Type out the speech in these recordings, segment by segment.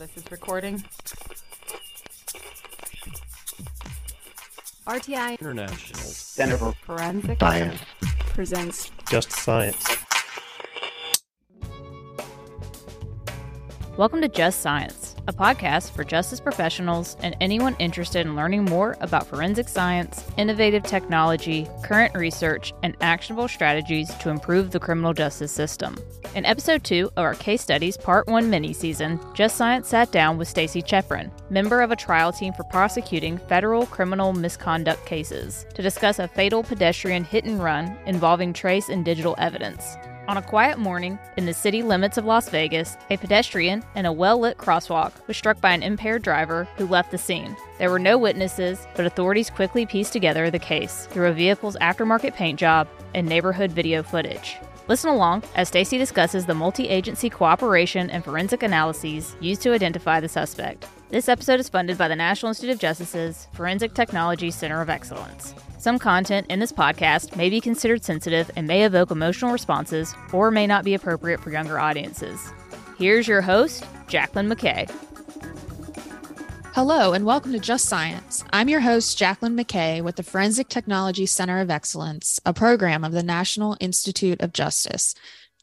this is recording. RTI International Center for Forensic Science. presents Just Science. Welcome to Just Science, a podcast for justice professionals and anyone interested in learning more about forensic science, innovative technology, current research, and actionable strategies to improve the criminal justice system. In episode 2 of our Case Studies Part 1 mini season, Just Science sat down with Stacey Chepren, member of a trial team for prosecuting federal criminal misconduct cases, to discuss a fatal pedestrian hit and run involving trace and digital evidence. On a quiet morning in the city limits of Las Vegas, a pedestrian in a well lit crosswalk was struck by an impaired driver who left the scene. There were no witnesses, but authorities quickly pieced together the case through a vehicle's aftermarket paint job and neighborhood video footage. Listen along as Stacey discusses the multi agency cooperation and forensic analyses used to identify the suspect. This episode is funded by the National Institute of Justice's Forensic Technology Center of Excellence. Some content in this podcast may be considered sensitive and may evoke emotional responses or may not be appropriate for younger audiences. Here's your host, Jacqueline McKay. Hello, and welcome to Just Science. I'm your host, Jacqueline McKay, with the Forensic Technology Center of Excellence, a program of the National Institute of Justice.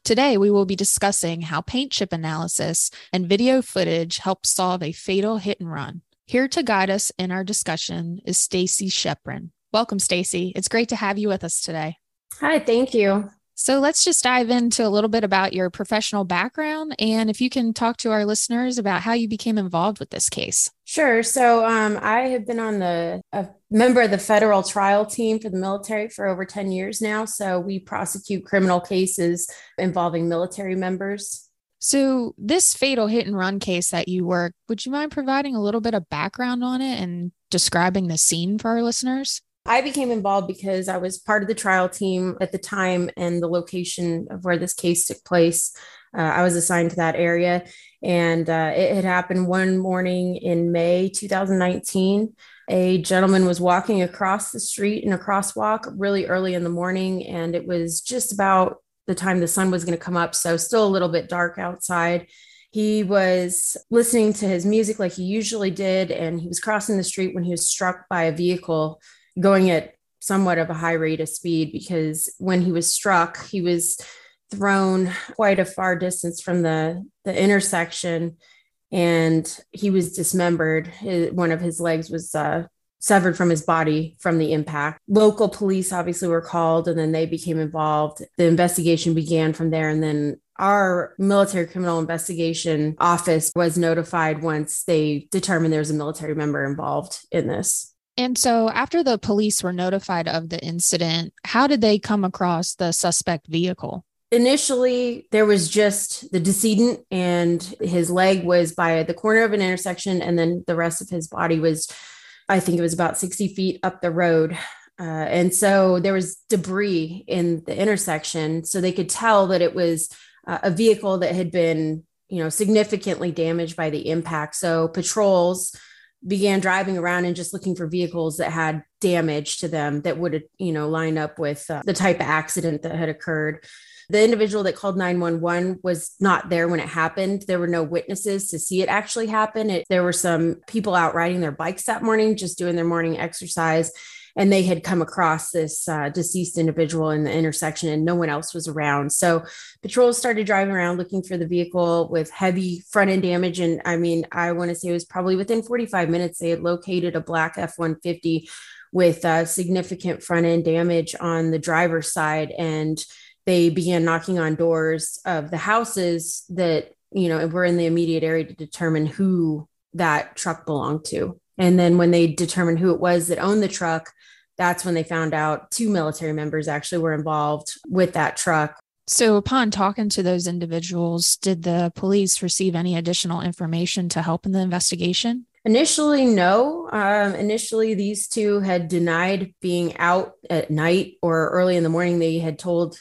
Today, we will be discussing how paint chip analysis and video footage help solve a fatal hit and run. Here to guide us in our discussion is Stacey Chepren. Welcome, Stacey. It's great to have you with us today. Hi, thank you. So let's just dive into a little bit about your professional background and if you can talk to our listeners about how you became involved with this case. Sure. So um, I have been on the a member of the federal trial team for the military for over 10 years now. So we prosecute criminal cases involving military members. So, this fatal hit and run case that you work, would you mind providing a little bit of background on it and describing the scene for our listeners? I became involved because I was part of the trial team at the time and the location of where this case took place. Uh, I was assigned to that area, and uh, it had happened one morning in May 2019. A gentleman was walking across the street in a crosswalk really early in the morning, and it was just about the time the sun was going to come up. So, still a little bit dark outside. He was listening to his music like he usually did, and he was crossing the street when he was struck by a vehicle going at somewhat of a high rate of speed because when he was struck, he was thrown quite a far distance from the, the intersection and he was dismembered. His, one of his legs was uh, severed from his body from the impact. Local police obviously were called and then they became involved. The investigation began from there. And then our military criminal investigation office was notified once they determined there was a military member involved in this. And so, after the police were notified of the incident, how did they come across the suspect vehicle? Initially, there was just the decedent, and his leg was by the corner of an intersection, and then the rest of his body was, I think it was about 60 feet up the road. Uh, and so there was debris in the intersection. So they could tell that it was uh, a vehicle that had been, you know, significantly damaged by the impact. So patrols began driving around and just looking for vehicles that had damage to them that would you know line up with uh, the type of accident that had occurred. The individual that called 911 was not there when it happened. There were no witnesses to see it actually happen. It, there were some people out riding their bikes that morning just doing their morning exercise and they had come across this uh, deceased individual in the intersection and no one else was around. So patrols started driving around looking for the vehicle with heavy front end damage. And i mean i want to say it was probably within 45 minutes they had located a black f-150 with uh, significant front end damage on the driver's side. And they began knocking on doors of the houses that you know were in the immediate area to determine who that truck belonged to and then when they determined who it was that owned the truck, that's when they found out two military members actually were involved with that truck. So, upon talking to those individuals, did the police receive any additional information to help in the investigation? Initially, no. Um, initially, these two had denied being out at night or early in the morning. They had told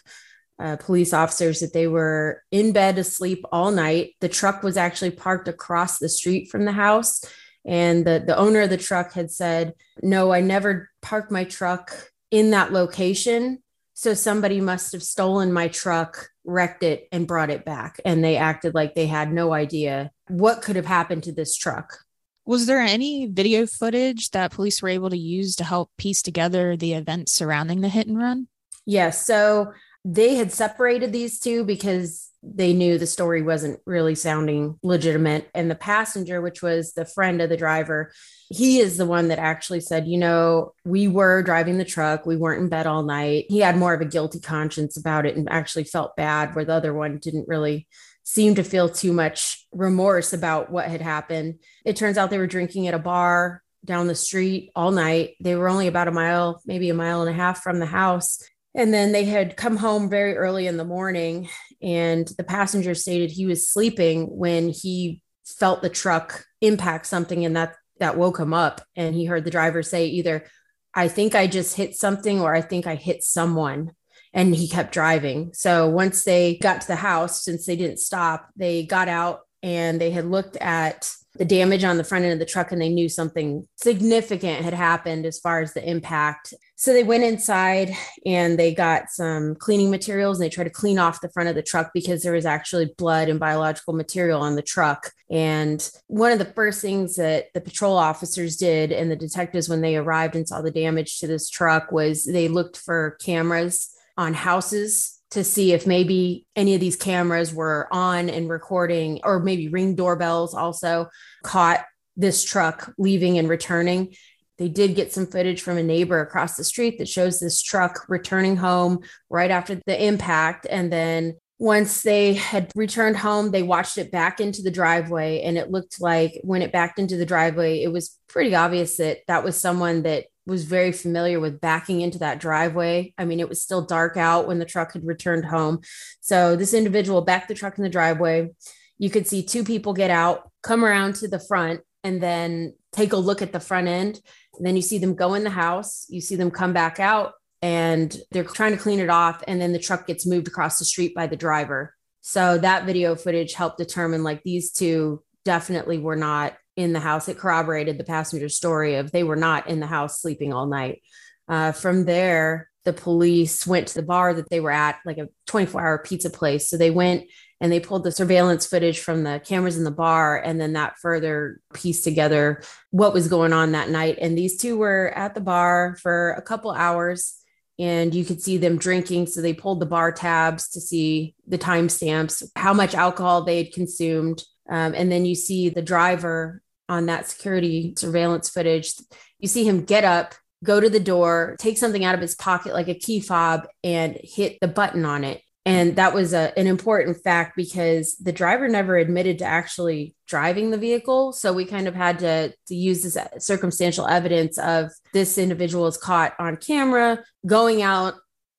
uh, police officers that they were in bed asleep all night. The truck was actually parked across the street from the house and the, the owner of the truck had said, No, I never parked my truck in that location. So somebody must have stolen my truck, wrecked it, and brought it back. And they acted like they had no idea what could have happened to this truck. Was there any video footage that police were able to use to help piece together the events surrounding the hit and run? Yes. So they had separated these two because they knew the story wasn't really sounding legitimate. And the passenger, which was the friend of the driver, he is the one that actually said, you know, we were driving the truck. We weren't in bed all night. He had more of a guilty conscience about it and actually felt bad, where the other one didn't really seem to feel too much remorse about what had happened. It turns out they were drinking at a bar down the street all night. They were only about a mile, maybe a mile and a half from the house. And then they had come home very early in the morning, and the passenger stated he was sleeping when he felt the truck impact something, and that that woke him up. And he heard the driver say either, "I think I just hit something," or "I think I hit someone." And he kept driving. So once they got to the house, since they didn't stop, they got out and they had looked at the damage on the front end of the truck and they knew something significant had happened as far as the impact. So they went inside and they got some cleaning materials and they tried to clean off the front of the truck because there was actually blood and biological material on the truck. And one of the first things that the patrol officers did and the detectives, when they arrived and saw the damage to this truck, was they looked for cameras on houses to see if maybe any of these cameras were on and recording, or maybe ring doorbells also caught this truck leaving and returning. They did get some footage from a neighbor across the street that shows this truck returning home right after the impact. And then once they had returned home, they watched it back into the driveway. And it looked like when it backed into the driveway, it was pretty obvious that that was someone that was very familiar with backing into that driveway. I mean, it was still dark out when the truck had returned home. So this individual backed the truck in the driveway. You could see two people get out, come around to the front, and then take a look at the front end. And then you see them go in the house, you see them come back out, and they're trying to clean it off. And then the truck gets moved across the street by the driver. So that video footage helped determine like these two definitely were not in the house. It corroborated the passenger's story of they were not in the house sleeping all night. Uh, from there, the police went to the bar that they were at, like a 24 hour pizza place. So they went and they pulled the surveillance footage from the cameras in the bar. And then that further pieced together what was going on that night. And these two were at the bar for a couple hours and you could see them drinking. So they pulled the bar tabs to see the timestamps, how much alcohol they had consumed. Um, and then you see the driver on that security surveillance footage. You see him get up, go to the door, take something out of his pocket like a key fob, and hit the button on it. And that was a, an important fact because the driver never admitted to actually driving the vehicle. So we kind of had to, to use this uh, circumstantial evidence of this individual is caught on camera going out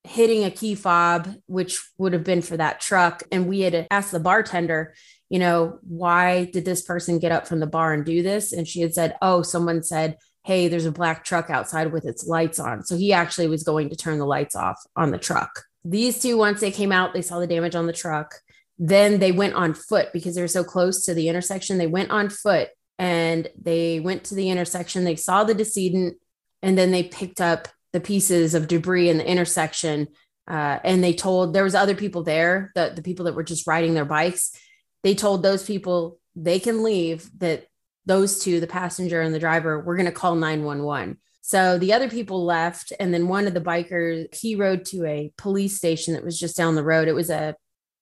hitting a key fob, which would have been for that truck. And we had asked the bartender, you know, why did this person get up from the bar and do this? And she had said, oh, someone said, hey, there's a black truck outside with its lights on. So he actually was going to turn the lights off on the truck. These two, once they came out, they saw the damage on the truck. Then they went on foot because they were so close to the intersection. They went on foot and they went to the intersection. They saw the decedent and then they picked up the pieces of debris in the intersection. Uh, and they told there was other people there, the, the people that were just riding their bikes they told those people they can leave that those two the passenger and the driver we're going to call 911 so the other people left and then one of the bikers he rode to a police station that was just down the road it was a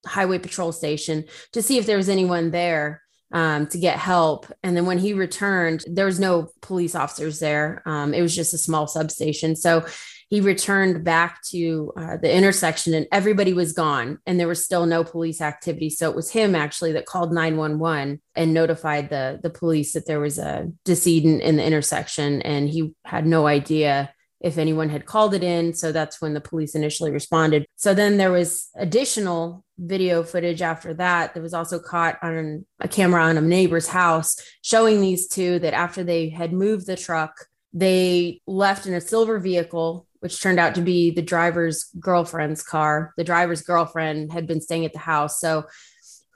highway patrol station to see if there was anyone there um, to get help. And then when he returned, there was no police officers there. Um, it was just a small substation. So he returned back to uh, the intersection and everybody was gone and there was still no police activity. So it was him actually that called 911 and notified the the police that there was a decedent in the intersection and he had no idea if anyone had called it in. So that's when the police initially responded. So then there was additional video footage after that that was also caught on a camera on a neighbor's house showing these two that after they had moved the truck they left in a silver vehicle which turned out to be the driver's girlfriend's car. The driver's girlfriend had been staying at the house. So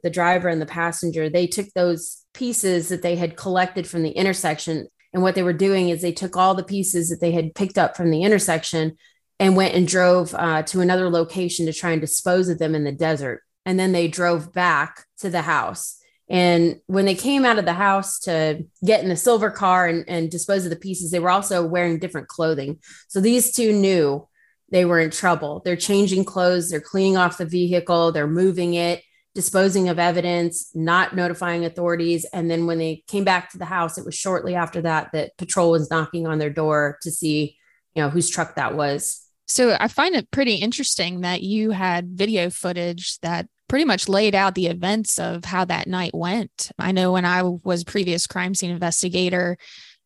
the driver and the passenger, they took those pieces that they had collected from the intersection. And what they were doing is they took all the pieces that they had picked up from the intersection and went and drove uh, to another location to try and dispose of them in the desert. And then they drove back to the house And when they came out of the house to get in the silver car and, and dispose of the pieces, they were also wearing different clothing. So these two knew they were in trouble. They're changing clothes, they're cleaning off the vehicle, they're moving it, disposing of evidence, not notifying authorities. And then when they came back to the house, it was shortly after that that patrol was knocking on their door to see, you know, whose truck that was. So I find it pretty interesting that you had video footage that pretty much laid out the events of how that night went. I know when I was previous crime scene investigator,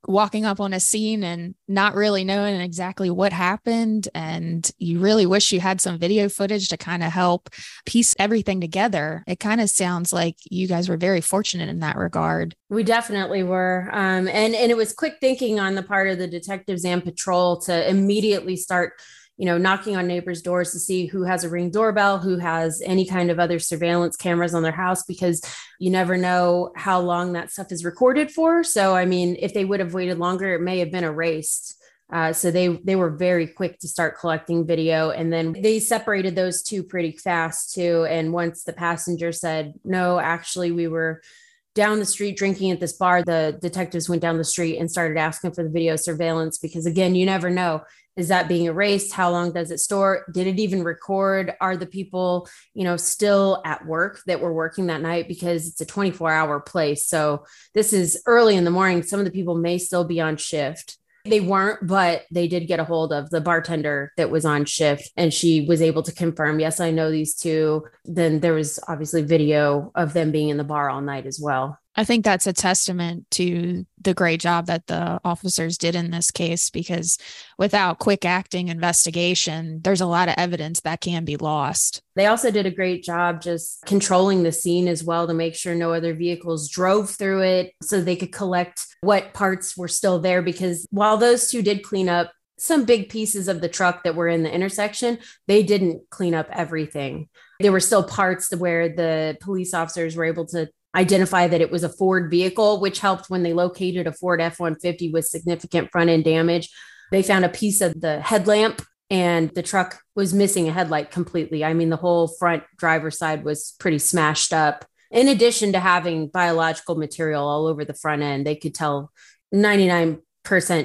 walking up on a scene and not really knowing exactly what happened and you really wish you had some video footage to kind of help piece everything together it kind of sounds like you guys were very fortunate in that regard we definitely were um, and and it was quick thinking on the part of the detectives and patrol to immediately start you know, knocking on neighbors' doors to see who has a ring doorbell, who has any kind of other surveillance cameras on their house, because you never know how long that stuff is recorded for. So, I mean, if they would have waited longer, it may have been erased. Uh, so they they were very quick to start collecting video, and then they separated those two pretty fast too. And once the passenger said, "No, actually, we were." down the street drinking at this bar the detectives went down the street and started asking for the video surveillance because again you never know is that being erased? How long does it store? Did it even record? Are the people you know still at work that were working that night? Because it's a 24 hour place. So this is early in the morning. Some of the people may still be on shift. They weren't, but they did get a hold of the bartender that was on shift and she was able to confirm, yes, I know these two. Then there was obviously video of them being in the bar all night as well. I think that's a testament to the great job that the officers did in this case because without quick acting investigation, there's a lot of evidence that can be lost. They also did a great job just controlling the scene as well to make sure no other vehicles drove through it so they could collect what parts were still there. Because while those two did clean up some big pieces of the truck that were in the intersection, they didn't clean up everything. There were still parts where the police officers were able to identify that it was a Ford vehicle, which helped when they located a Ford F 150 with significant front end damage. They found a piece of the headlamp and the truck was missing a headlight completely. I mean, the whole front driver's side was pretty smashed up. In addition to having biological material all over the front end, they could tell 99%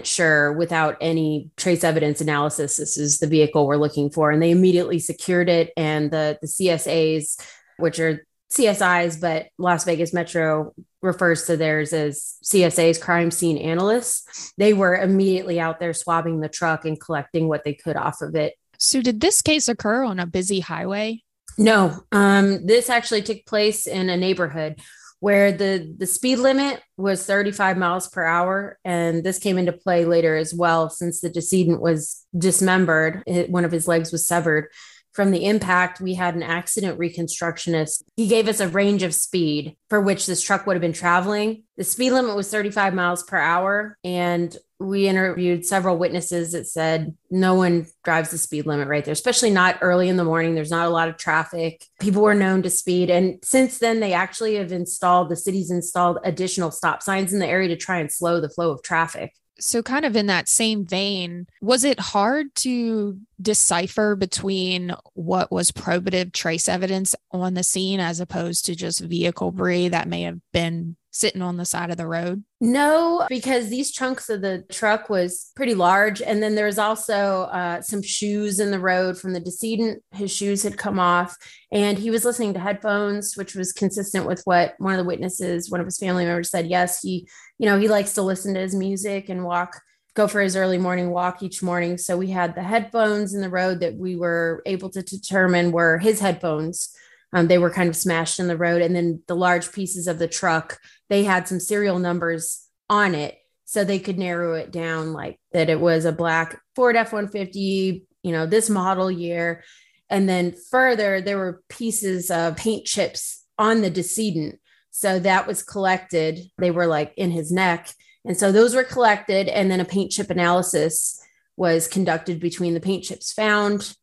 sure without any trace evidence analysis this is the vehicle we're looking for. And they immediately secured it. And the, the CSAs, which are CSIs, but Las Vegas Metro refers to theirs as CSA's crime scene analysts. They were immediately out there swabbing the truck and collecting what they could off of it. So, did this case occur on a busy highway? No, um, this actually took place in a neighborhood where the the speed limit was 35 miles per hour and this came into play later as well since the decedent was dismembered it, one of his legs was severed from the impact, we had an accident reconstructionist. He gave us a range of speed for which this truck would have been traveling. The speed limit was 35 miles per hour. And we interviewed several witnesses that said no one drives the speed limit right there, especially not early in the morning. There's not a lot of traffic. People were known to speed. And since then, they actually have installed, the city's installed additional stop signs in the area to try and slow the flow of traffic so kind of in that same vein was it hard to decipher between what was probative trace evidence on the scene as opposed to just vehicle debris that may have been sitting on the side of the road? No, because these chunks of the truck was pretty large. And then there's also uh, some shoes in the road from the decedent. His shoes had come off and he was listening to headphones, which was consistent with what one of the witnesses, one of his family members said. Yes, he, you know, he likes to listen to his music and walk go for his early morning walk each morning. So we had the headphones in the road that we were able to determine were his headphones. Um, they were kind of smashed in the road. And then the large pieces of the truck they had some serial numbers on it so they could narrow it down like that it was a black Ford F-150, you know, this model year. And then further, there were pieces of paint chips on the decedent. So that was collected. They were like in his neck. And so those were collected. And then a paint chip analysis was conducted between the paint chips found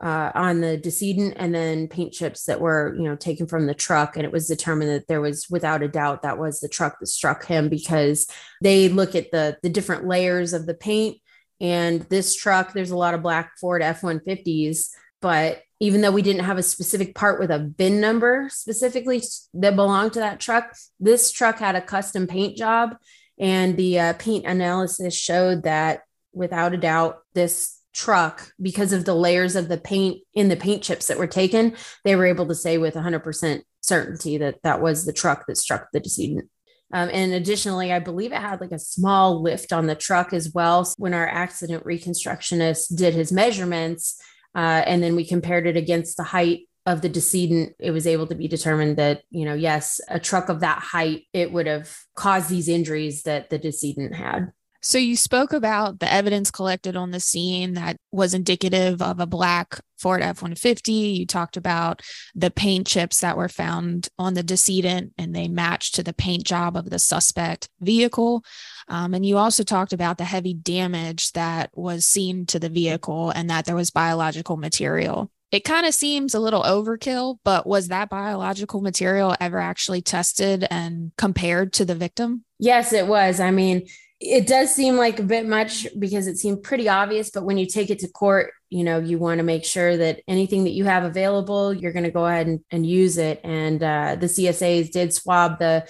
uh, on the decedent and then paint chips that were you know taken from the truck and it was determined that there was without a doubt that was the truck that struck him because they look at the the different layers of the paint and this truck there's a lot of black ford f-150s But even though we didn't have a specific part with a VIN number specifically that belonged to that truck, this truck had a custom paint job. And the uh, paint analysis showed that without a doubt, this truck, because of the layers of the paint in the paint chips that were taken, they were able to say with 100% certainty that that was the truck that struck the decedent. Um, and additionally, I believe it had like a small lift on the truck as well. When our accident reconstructionist did his measurements, uh, and then we compared it against the height of the decedent, it was able to be determined that, you know, yes, a truck of that height, it would have caused these injuries that the decedent had. So you spoke about the evidence collected on the scene that was indicative of a black Ford F-150. You talked about the paint chips that were found on the decedent and they matched to the paint job of the suspect vehicle. Um, and you also talked about the heavy damage that was seen to the vehicle and that there was biological material. It kind of seems a little overkill, but was that biological material ever actually tested and compared to the victim? Yes, it was. I mean, it does seem like a bit much because it seemed pretty obvious but when you take it to court you know you want to make sure that anything that you have available you're going to go ahead and, and use it. And uh, the csas did swab the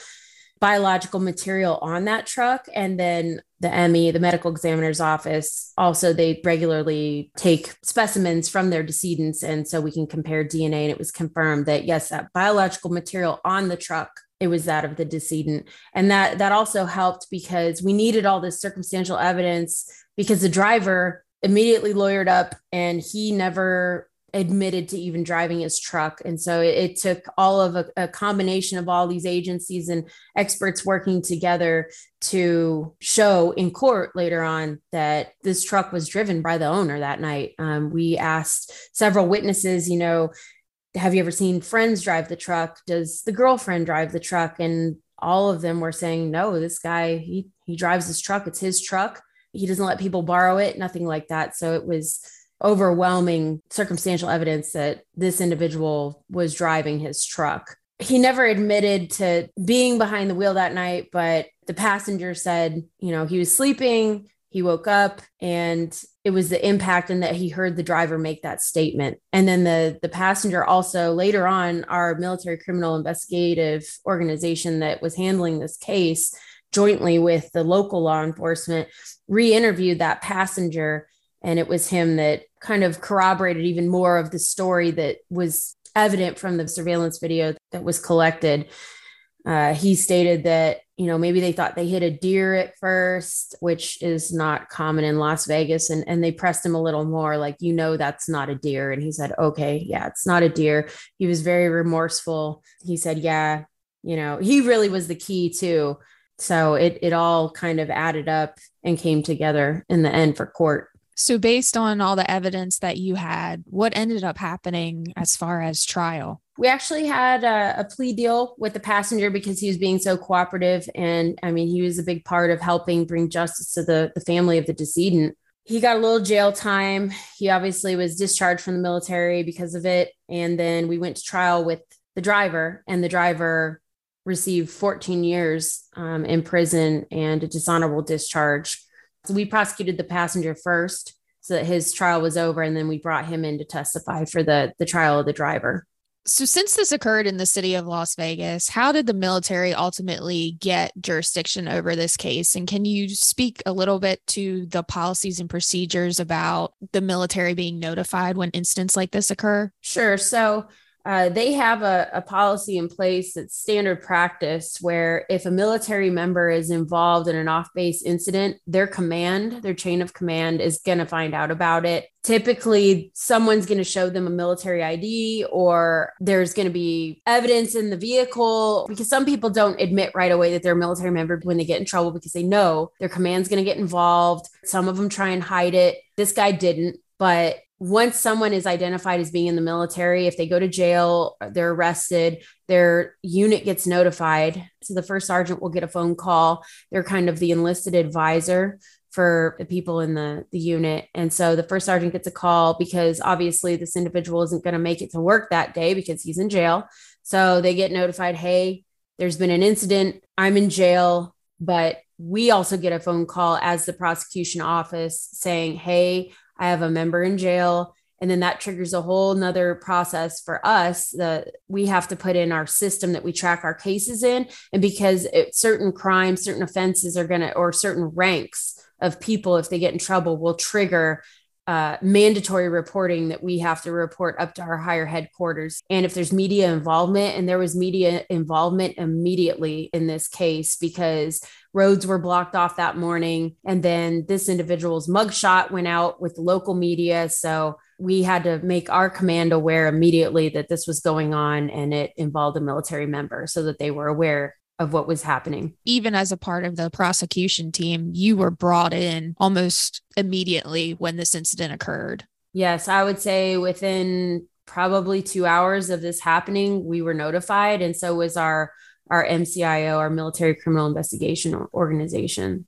biological material on that truck. And then the me the medical examiner's office also they regularly take specimens from their decedents. And so we can compare dna and it was confirmed that yes that biological material on the truck it was that of the decedent. And that that also helped because we needed all this circumstantial evidence because the driver immediately lawyered up and he never admitted to even driving his truck. And so it, it took all of a, a, combination of all these agencies and experts working together to show in court later on that this truck was driven by the owner that night. Um, we asked several witnesses you know have you ever seen friends drive the truck? Does the girlfriend drive the truck? And all of them were saying, no, this guy, he, he drives this truck. It's his truck. He doesn't let people borrow it, nothing like that. So it was overwhelming circumstantial evidence that this individual was driving his truck. He never admitted to being behind the wheel that night, but the passenger said, you know, he was sleeping. He woke up and it was the impact and that he heard the driver make that statement. And then the the passenger also later on our military criminal investigative organization that was handling this case jointly with the local law enforcement re-interviewed that passenger. And it was him that kind of corroborated even more of the story that was evident from the surveillance video that was collected uh, he stated that you know maybe they thought they hit a deer at first which is not common in las vegas and, and they pressed him a little more like you know that's not a deer. And he said okay yeah it's not a deer. He was very remorseful. He said yeah you know he really was the key too. So it it all kind of added up and came together in the end for court so, based on all the evidence that you had, what ended up happening as far as trial? We actually had a, a, plea deal with the passenger because he was being so cooperative. And I mean, he was a big part of helping bring justice to the, the family of the decedent. He got a little jail time. He obviously was discharged from the military because of it. And then we went to trial with the driver, and the driver received 14 years um, in prison and a dishonorable discharge so we prosecuted the passenger first so that his trial was over and then we brought him in to testify for the the trial of the driver. So since this occurred in the city of Las Vegas, how did the military ultimately get jurisdiction over this case and can you speak a little bit to the policies and procedures about the military being notified when incidents like this occur? Sure. So uh, they have a, a, policy in place that's standard practice where if a military member is involved in an off base incident, their command, their chain of command is going to find out about it. Typically, someone's going to show them a military ID or there's going to be evidence in the vehicle because some people don't admit right away that they're a military member when they get in trouble because they know their command's going to get involved. Some of them try and hide it. This guy didn't, but once someone is identified as being in the military, if they go to jail, they're arrested, their unit gets notified. So the first sergeant will get a phone call. They're kind of the enlisted advisor for the people in the, the unit. And so the first sergeant gets a call because obviously this individual isn't going to make it to work that day because he's in jail. So they get notified, hey, there's been an incident. I'm in jail. But we also get a phone call as the prosecution office saying, hey, I have a member in jail and then that triggers a whole nother process for us that we have to put in our system that we track our cases in and because it, certain crimes certain offenses are going to or certain ranks of people if they get in trouble will trigger uh, mandatory reporting that we have to report up to our higher headquarters. And if there's media involvement, and there was media involvement immediately in this case because roads were blocked off that morning. And then this individual's mugshot went out with local media. So we had to make our command aware immediately that this was going on and it involved a military member so that they were aware of what was happening. Even as a part of the prosecution team, you were brought in almost immediately when this incident occurred. Yes, I would say within probably 2 hours of this happening, we were notified and so was our our MCIO, our military criminal investigation organization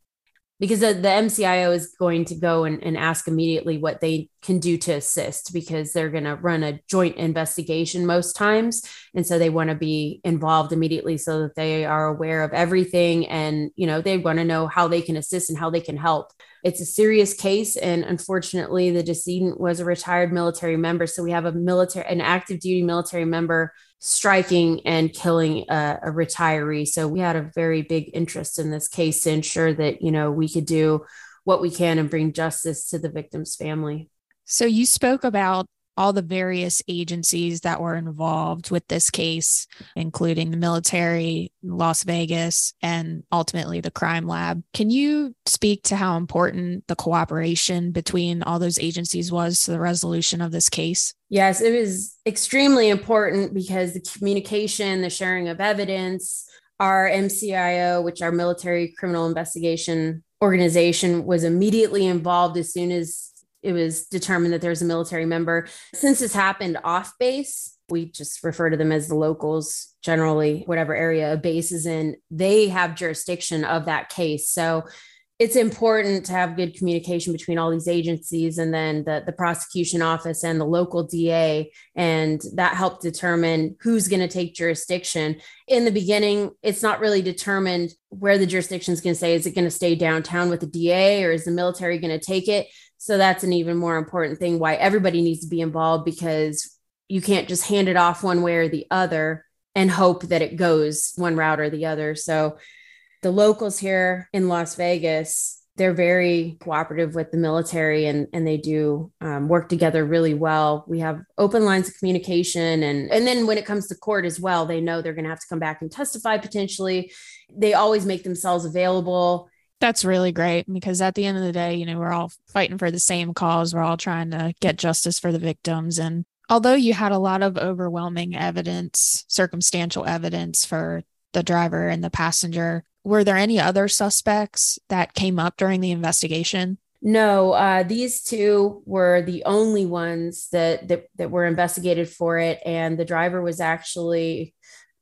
because the, the MCIO is going to go and, and ask immediately what they can do to assist because they're going to run a joint investigation most times. And so they want to be involved immediately so that they are aware of everything and, you know, they want to know how they can assist and how they can help. It's a serious case. And unfortunately, the decedent was a retired military member. So we have a military, an active duty military member striking and killing a, a, retiree. So we had a very big interest in this case to ensure that, you know, we could do what we can and bring justice to the victim's family. So you spoke about all the various agencies that were involved with this case, including the military, Las Vegas, and ultimately the crime lab. Can you speak to how important the cooperation between all those agencies was to the resolution of this case? Yes, it was extremely important because the communication, the sharing of evidence, our MCIO, which our military criminal investigation organization, was immediately involved as soon as it was determined that there's a military member. Since this happened off base, we just refer to them as the locals generally, whatever area a base is in, they have jurisdiction of that case. So it's important to have good communication between all these agencies and then the, the prosecution office and the local DA. And that helped determine who's going to take jurisdiction. In the beginning, it's not really determined where the jurisdiction is going to say, is it going to stay downtown with the DA or is the military going to take it? So that's an even more important thing why everybody needs to be involved because you can't just hand it off one way or the other and hope that it goes one route or the other. So the locals here in Las Vegas, they're very cooperative with the military and, and they do um, work together really well. We have open lines of communication. And, and then when it comes to court as well, they know they're going to have to come back and testify potentially. They always make themselves available that's really great because at the end of the day, you know, we're all fighting for the same cause. We're all trying to get justice for the victims. And although you had a lot of overwhelming evidence, circumstantial evidence for the driver and the passenger, were there any other suspects that came up during the investigation? No, uh, these two were the only ones that, that that were investigated for it, and the driver was actually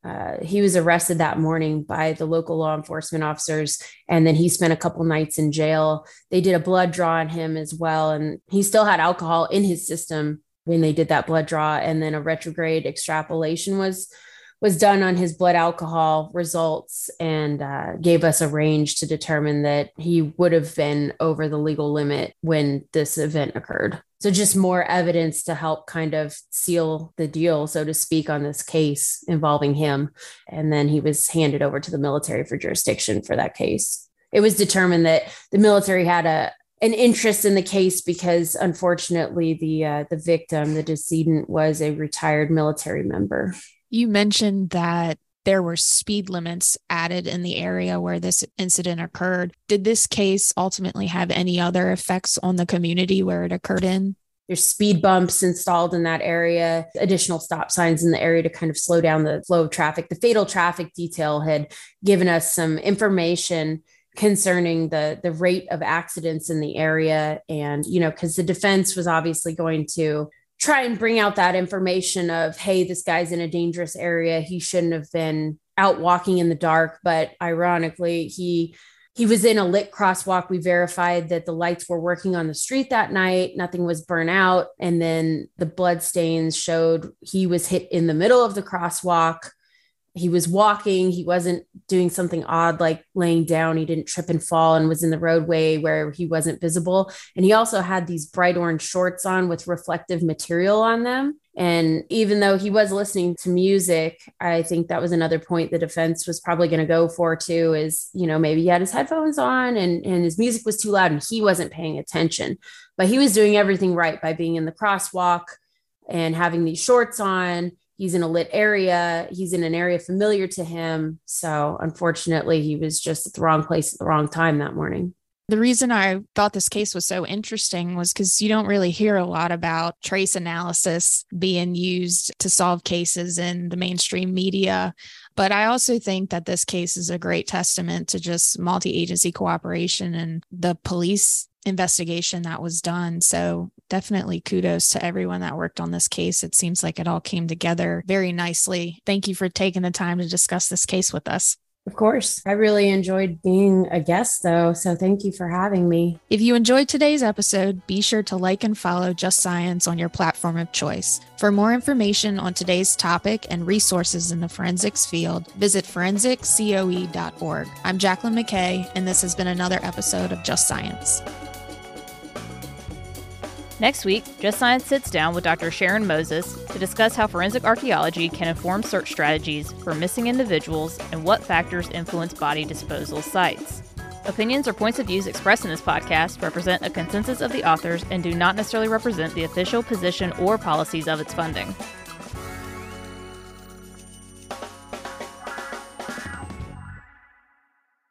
uh, he was arrested that morning by the local law enforcement officers and then he spent a couple nights in jail. They did a blood draw on him as well and he still had alcohol in his system when they did that blood draw and then a retrograde extrapolation was was done on his blood alcohol results and uh, gave us a range to determine that he would have been over the legal limit when this event occurred. So, just more evidence to help kind of seal the deal, so to speak, on this case involving him. And then he was handed over to the military for jurisdiction for that case. It was determined that the military had a, an interest in the case because unfortunately the uh, the victim the decedent was a retired military member you mentioned that there were speed limits added in the area where this incident occurred. Did this case ultimately have any other effects on the community where it occurred in? There's speed bumps installed in that area, additional stop signs in the area to kind of slow down the flow of traffic. The fatal traffic detail had given us some information concerning the the rate of accidents in the area and you know because the defense was obviously going to try and bring out that information of hey this guy's in a dangerous area. He shouldn't have been out walking in the dark. But ironically he he was in a lit crosswalk. We verified that the lights were working on the street that night. Nothing was burnt out. And then the blood stains showed he was hit in the middle of the crosswalk he was walking. He wasn't doing something odd like laying down. He didn't trip and fall and was in the roadway where he wasn't visible. And he also had these bright orange shorts on with reflective material on them. And even though he was listening to music, I think that was another point the defense was probably going to go for too is, you know, maybe he had his headphones on and, and his music was too loud and he wasn't paying attention. But he was doing everything right by being in the crosswalk and having these shorts on he's in a lit area he's in an area familiar to him so unfortunately he was just at the wrong place at the wrong time that morning the reason I thought this case was so interesting was because you don't really hear a lot about trace analysis being used to solve cases in the mainstream media. But I also think that this case is a great testament to just multi agency cooperation and the police investigation that was done. So definitely kudos to everyone that worked on this case. It seems like it all came together very nicely. Thank you for taking the time to discuss this case with us. Of course. I really enjoyed being a guest, though. So thank you for having me. If you enjoyed today's episode, be sure to like and follow Just Science on your platform of choice. For more information on today's topic and resources in the forensics field, visit forensiccoe.org. I'm Jacqueline McKay, and this has been another episode of Just Science. Next week, Just Science sits down with Dr. Sharon Moses to discuss how forensic archaeology can inform search strategies for missing individuals and what factors influence body disposal sites. Opinions or points of views expressed in this podcast represent a consensus of the authors and do not necessarily represent the official position or policies of its funding.